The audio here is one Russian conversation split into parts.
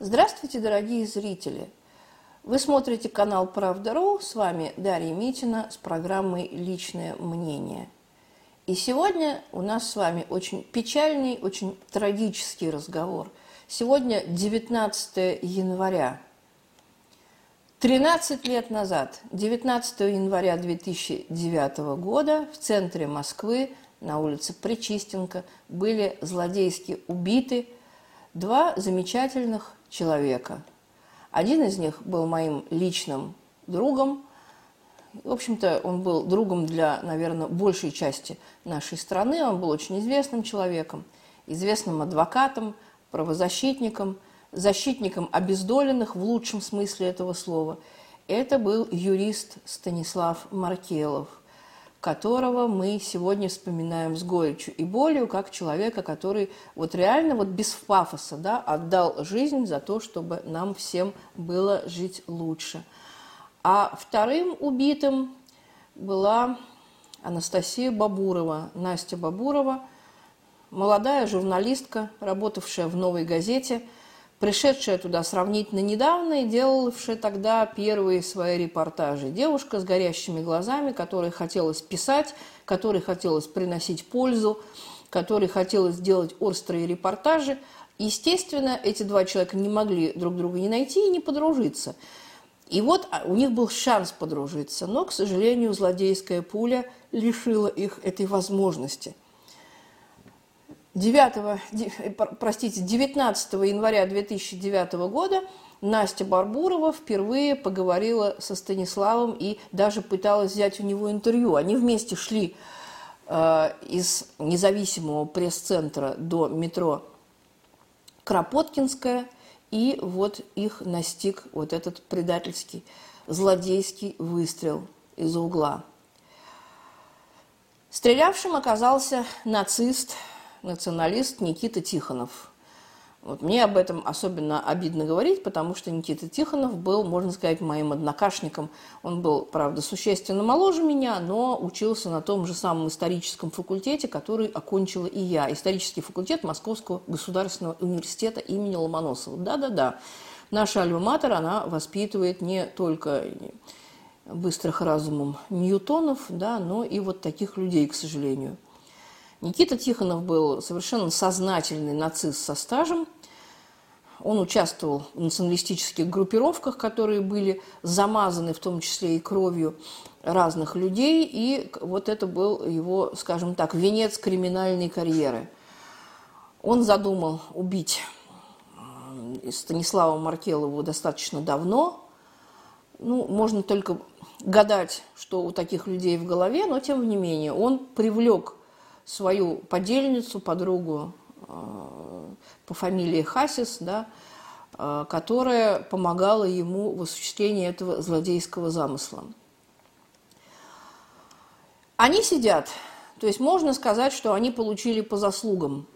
Здравствуйте, дорогие зрители! Вы смотрите канал Правда.ру, с вами Дарья Митина с программой «Личное мнение». И сегодня у нас с вами очень печальный, очень трагический разговор. Сегодня 19 января. 13 лет назад, 19 января 2009 года, в центре Москвы, на улице Причистенко, были злодейски убиты два замечательных человека. Один из них был моим личным другом. В общем-то, он был другом для, наверное, большей части нашей страны. Он был очень известным человеком, известным адвокатом, правозащитником, защитником обездоленных в лучшем смысле этого слова. Это был юрист Станислав Маркелов – которого мы сегодня вспоминаем с горечью и болью, как человека, который вот реально вот без пафоса да, отдал жизнь за то, чтобы нам всем было жить лучше. А вторым убитым была Анастасия Бабурова, Настя Бабурова, молодая журналистка, работавшая в «Новой газете», пришедшая туда сравнительно недавно и делавшая тогда первые свои репортажи. Девушка с горящими глазами, которой хотелось писать, которой хотелось приносить пользу, которой хотелось делать острые репортажи. Естественно, эти два человека не могли друг друга не найти и не подружиться. И вот а, у них был шанс подружиться, но, к сожалению, злодейская пуля лишила их этой возможности – 9, э, простите, 19 января 2009 года Настя Барбурова впервые поговорила со Станиславом и даже пыталась взять у него интервью. Они вместе шли э, из независимого пресс-центра до метро Кропоткинская, и вот их настиг вот этот предательский, злодейский выстрел из угла. Стрелявшим оказался нацист – националист Никита Тихонов. Вот мне об этом особенно обидно говорить, потому что Никита Тихонов был, можно сказать, моим однокашником. Он был, правда, существенно моложе меня, но учился на том же самом историческом факультете, который окончила и я. Исторический факультет Московского государственного университета имени Ломоносова. Да-да-да. Наша альма-матер, она воспитывает не только быстрых разумом Ньютонов, да, но и вот таких людей, к сожалению. Никита Тихонов был совершенно сознательный нацист со стажем. Он участвовал в националистических группировках, которые были замазаны в том числе и кровью разных людей. И вот это был его, скажем так, венец криминальной карьеры. Он задумал убить э, Станислава Маркелову достаточно давно. Ну, можно только гадать, что у таких людей в голове, но тем не менее он привлек свою подельницу, подругу э, по фамилии Хасис, да, э, которая помогала ему в осуществлении этого злодейского замысла. Они сидят, то есть можно сказать, что они получили по заслугам.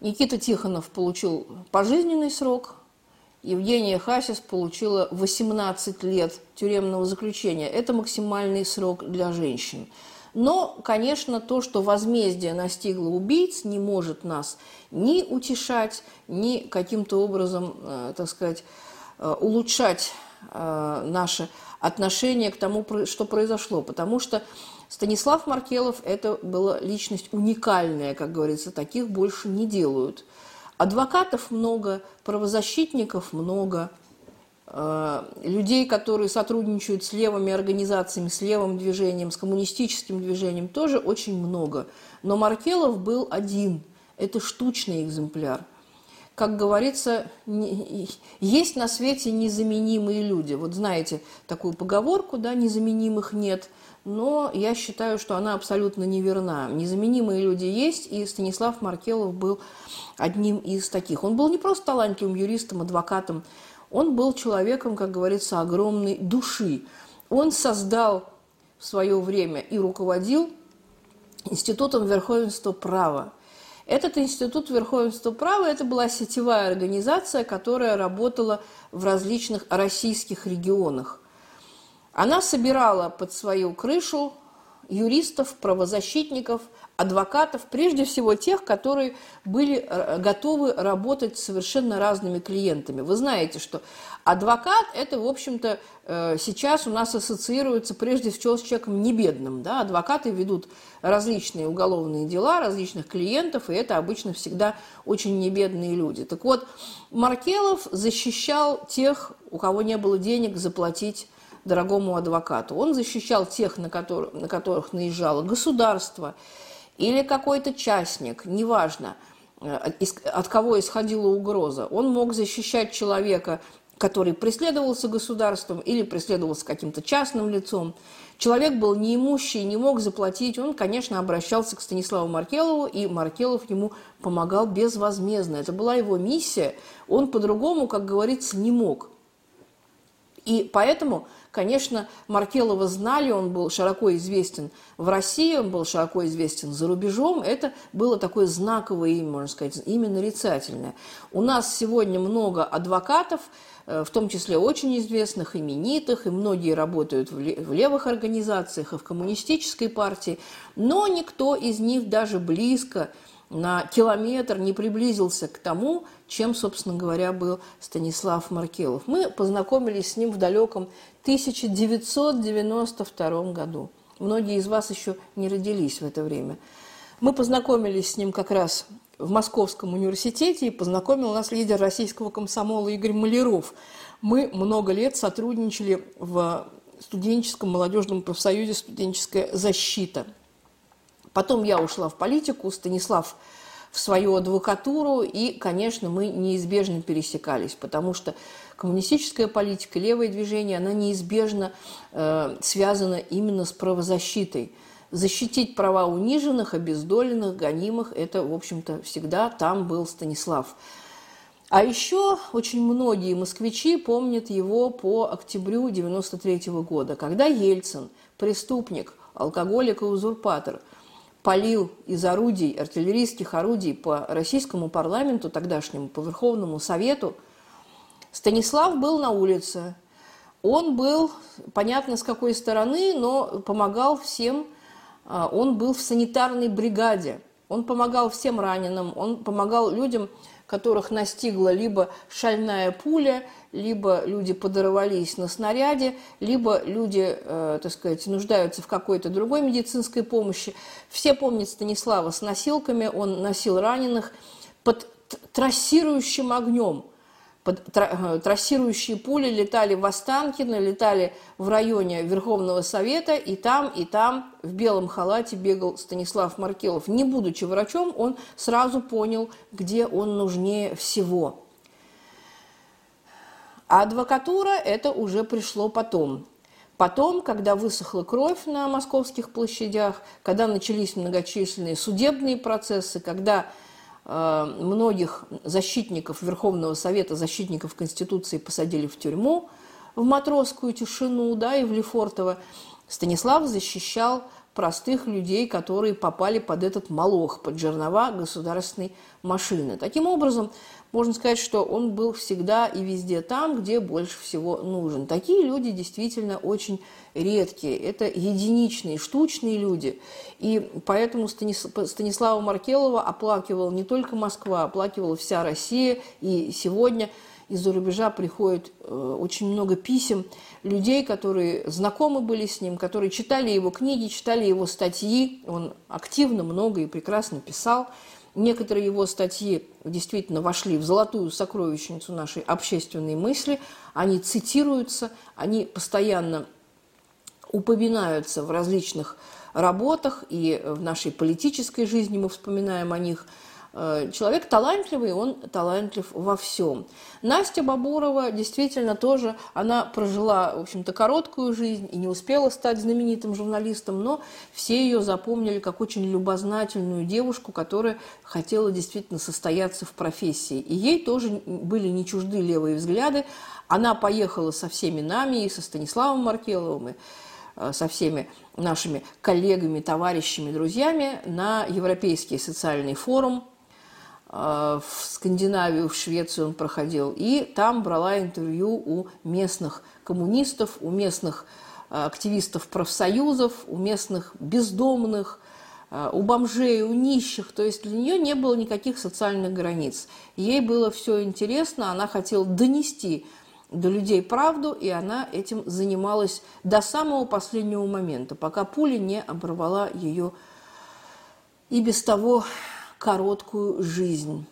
Никита Тихонов получил пожизненный срок, Евгения Хасис получила 18 лет тюремного заключения. Это максимальный срок для женщин. Но, конечно, то, что возмездие настигло убийц, не может нас ни утешать, ни каким-то образом, э, так сказать, э, улучшать э, наше отношение к тому, что произошло. Потому что Станислав Маркелов – это была личность уникальная, как говорится, таких больше не делают. Адвокатов много, правозащитников много – людей, которые сотрудничают с левыми организациями, с левым движением, с коммунистическим движением, тоже очень много. Но Маркелов был один. Это штучный экземпляр. Как говорится, есть на свете незаменимые люди. Вот знаете такую поговорку, да, незаменимых нет. Но я считаю, что она абсолютно неверна. Незаменимые люди есть, и Станислав Маркелов был одним из таких. Он был не просто талантливым юристом, адвокатом, он был человеком, как говорится, огромной души. Он создал в свое время и руководил Институтом верховенства права. Этот институт верховенства права – это была сетевая организация, которая работала в различных российских регионах. Она собирала под свою крышу юристов, правозащитников, адвокатов, прежде всего тех, которые были э, готовы работать с совершенно разными клиентами. Вы знаете, что адвокат – это, в общем-то, э, сейчас у нас ассоциируется прежде всего с человеком небедным. Да? Адвокаты ведут различные уголовные дела, различных клиентов, и это обычно всегда очень небедные люди. Так вот, Маркелов защищал тех, у кого не было денег заплатить дорогому адвокату. Он защищал тех, на, которых, на которых наезжало государство или какой-то частник, неважно, э, от кого исходила угроза. Он мог защищать человека, который преследовался государством или преследовался каким-то частным лицом. Человек был неимущий, не мог заплатить. Он, конечно, обращался к Станиславу Маркелову, и Маркелов ему помогал безвозмездно. Это была его миссия. Он по-другому, как говорится, не мог. И поэтому Конечно, Маркелова знали, он был широко известен в России, он был широко известен за рубежом. Это было такое знаковое имя, можно сказать, имя нарицательное. У нас сегодня много адвокатов, э, в том числе очень известных, именитых, и многие работают в левых организациях и в коммунистической партии, но никто из них даже близко на километр не приблизился к тому, чем, собственно говоря, был Станислав Маркелов. Мы познакомились с ним в далеком 1992 году. Многие из вас еще не родились в это время. Мы познакомились с ним как раз в Московском университете, и познакомил нас лидер российского комсомола Игорь Маляров. Мы много лет сотрудничали в студенческом молодежном профсоюзе «Студенческая защита». Потом я ушла в политику, Станислав в свою адвокатуру, и, конечно, мы неизбежно пересекались, потому что коммунистическая политика, левое движение, она неизбежно э, связана именно с правозащитой. Защитить права униженных, обездоленных, гонимых – это, в общем-то, всегда там был Станислав. А еще очень многие москвичи помнят его по октябрю 1993 года, когда Ельцин, преступник, алкоголик и узурпатор – полил из орудий, артиллерийских орудий по российскому парламенту тогдашнему, по Верховному Совету, Станислав был на улице. Он был, понятно, с какой стороны, но помогал всем. А, он был в санитарной бригаде. Он помогал всем раненым, он помогал людям, которых настигла либо шальная пуля, либо люди подорвались на снаряде, либо люди, э, так сказать, нуждаются в какой-то другой медицинской помощи. Все помнят Станислава с носилками, он носил раненых под трассирующим огнем. Под, э, трассирующие пули летали в Останкино, летали в районе Верховного Совета, и там, и там в белом халате бегал Станислав Маркелов. Не будучи врачом, он сразу понял, где он нужнее всего. А адвокатура – это уже пришло потом. Потом, когда высохла кровь на московских площадях, когда начались многочисленные судебные процессы, когда э, многих защитников Верховного Совета, защитников Конституции посадили в тюрьму, в матросскую тишину, да, и в Лефортово, Станислав защищал простых людей, которые попали под этот молох, под жернова государственной машины. Таким образом, можно сказать, что он был всегда и везде там, где больше всего нужен. Такие люди действительно очень редкие. Это единичные, штучные люди. И поэтому Станислава Маркелова оплакивала не только Москва, оплакивала вся Россия. И сегодня из-за рубежа приходит э, очень много писем людей, которые знакомы были с ним, которые читали его книги, читали его статьи. Он активно много и прекрасно писал. Некоторые его статьи действительно вошли в золотую сокровищницу нашей общественной мысли. Они цитируются, они постоянно упоминаются в различных работах, и в нашей политической жизни мы вспоминаем о них – человек талантливый, он талантлив во всем. Настя Бабурова действительно тоже, она прожила, в общем-то, короткую жизнь и не успела стать знаменитым журналистом, но все ее запомнили как очень любознательную девушку, которая хотела действительно состояться в профессии. И ей тоже были не чужды левые взгляды. Она поехала со всеми нами, и со Станиславом Маркеловым, и э, со всеми нашими коллегами, товарищами, друзьями на Европейский социальный форум Э, в Скандинавию, в Швецию он проходил, и там брала интервью у местных коммунистов, у местных э, активистов профсоюзов, у местных бездомных, э, у бомжей, у нищих. То есть для нее не было никаких социальных границ. Ей было все интересно, она хотела донести до людей правду, и она этим занималась до самого последнего момента, пока пуля не оборвала ее и без того короткую жизнь.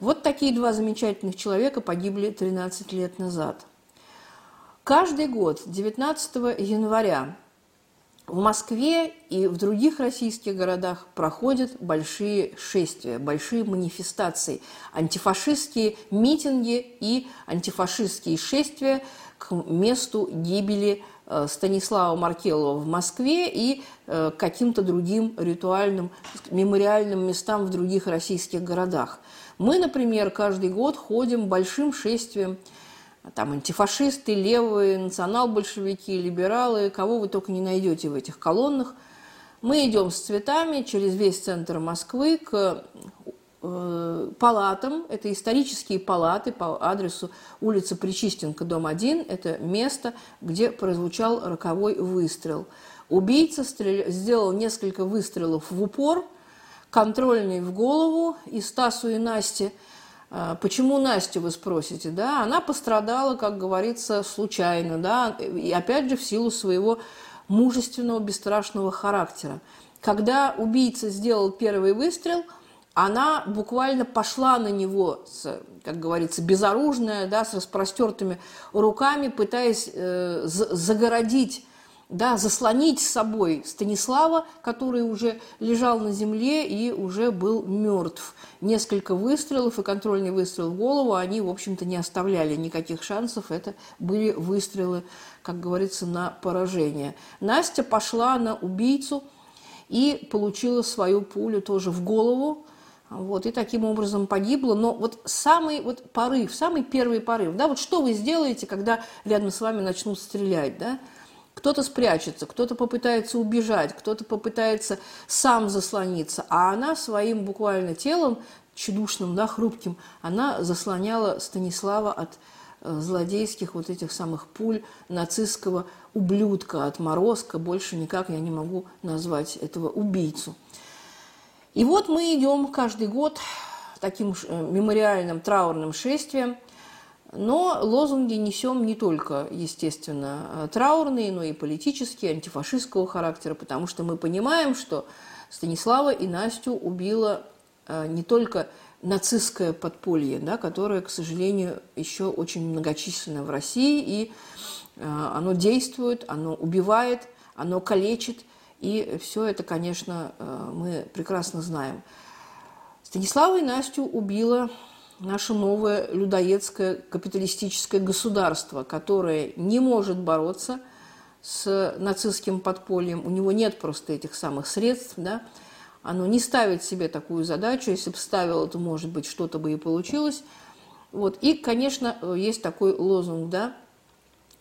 Вот такие два замечательных человека погибли 13 лет назад. Каждый год, 19 января, в Москве и в других российских городах проходят большие шествия, большие манифестации, антифашистские митинги и антифашистские шествия к месту гибели Станислава Маркелова в Москве и э, каким-то другим ритуальным, мемориальным местам в других российских городах. Мы, например, каждый год ходим большим шествием там антифашисты, левые, национал-большевики, либералы, кого вы только не найдете в этих колоннах. Мы идем с цветами через весь центр Москвы к э, палатам. Это исторические палаты по адресу улица Причистенко, дом 1. Это место, где прозвучал роковой выстрел. Убийца стреля... сделал несколько выстрелов в упор, контрольный в голову, и Стасу и Насте – а, почему Настю, вы спросите, да? Она пострадала, как говорится, случайно, да, и опять же в силу своего мужественного, бесстрашного характера. Когда убийца сделал первый выстрел, она буквально пошла на него, с, как говорится, безоружная, да, с распростертыми руками, пытаясь э, загородить да, заслонить с собой Станислава, который уже лежал на земле и уже был мертв. Несколько выстрелов и контрольный выстрел в голову, они, в общем-то, не оставляли никаких шансов. Это были выстрелы, как говорится, на поражение. Настя пошла на убийцу и получила свою пулю тоже в голову. Вот, и таким образом погибла. Но вот самый вот порыв, самый первый порыв, да, вот что вы сделаете, когда рядом с вами начнут стрелять, да? Кто-то спрячется, кто-то попытается убежать, кто-то попытается сам заслониться, а она своим буквально телом, чудушным, да, хрупким, она заслоняла Станислава от э, злодейских вот этих самых пуль нацистского ублюдка, отморозка, больше никак я не могу назвать этого убийцу. И вот мы идем каждый год таким э, мемориальным траурным шествием – но лозунги несем не только, естественно, траурные, но и политические, антифашистского характера, потому что мы понимаем, что Станислава и Настю убила э, не только нацистское подполье, да, которое, к сожалению, еще очень многочисленно в России, и э, оно действует, оно убивает, оно калечит, и все это, конечно, э, мы прекрасно знаем. Станислава и Настю убила наше новое людоедское капиталистическое государство, которое не может бороться с нацистским подпольем, у него нет просто этих самых средств, да, оно не ставит себе такую задачу, если бы ставило, то, может быть, что-то бы и получилось. Вот. И, конечно, есть такой лозунг, да,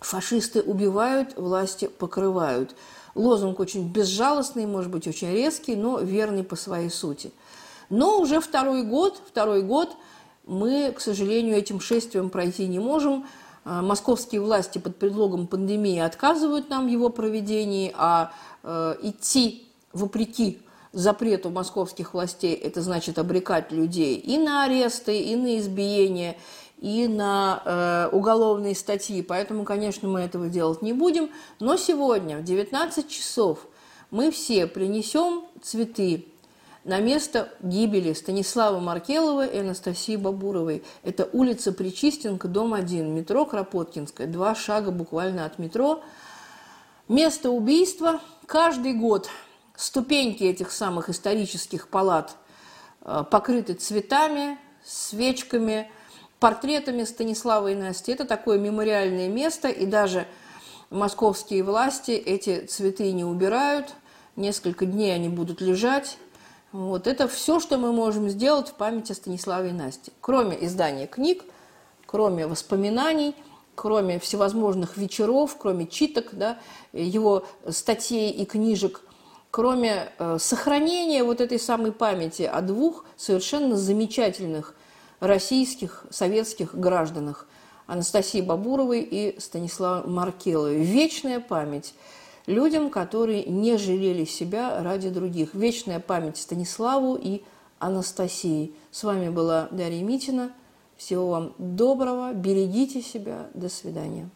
фашисты убивают, власти покрывают. Лозунг очень безжалостный, может быть, очень резкий, но верный по своей сути. Но уже второй год, второй год – мы, к сожалению, этим шествием пройти не можем. А, московские власти под предлогом пандемии отказывают нам его проведении, а э, идти вопреки запрету московских властей, это значит обрекать людей и на аресты, и на избиение, и на э, уголовные статьи. Поэтому, конечно, мы этого делать не будем. Но сегодня в 19 часов мы все принесем цветы на место гибели Станислава Маркелова и Анастасии Бабуровой. Это улица Причистенко, дом 1, метро Кропоткинская, два шага буквально от метро. Место убийства каждый год ступеньки этих самых исторических палат э, покрыты цветами, свечками, портретами Станислава и Насти. Это такое мемориальное место, и даже московские власти эти цветы не убирают. Несколько дней они будут лежать. Вот это все, что мы можем сделать в память о Станиславе и Насте. Кроме издания книг, кроме воспоминаний, кроме всевозможных вечеров, кроме читок, да, его статей и книжек, кроме э, сохранения вот этой самой памяти о двух совершенно замечательных российских, советских гражданах Анастасии Бабуровой и Станислава Маркеловой. Вечная память, людям, которые не жалели себя ради других. Вечная память Станиславу и Анастасии. С вами была Дарья Митина. Всего вам доброго, берегите себя, до свидания.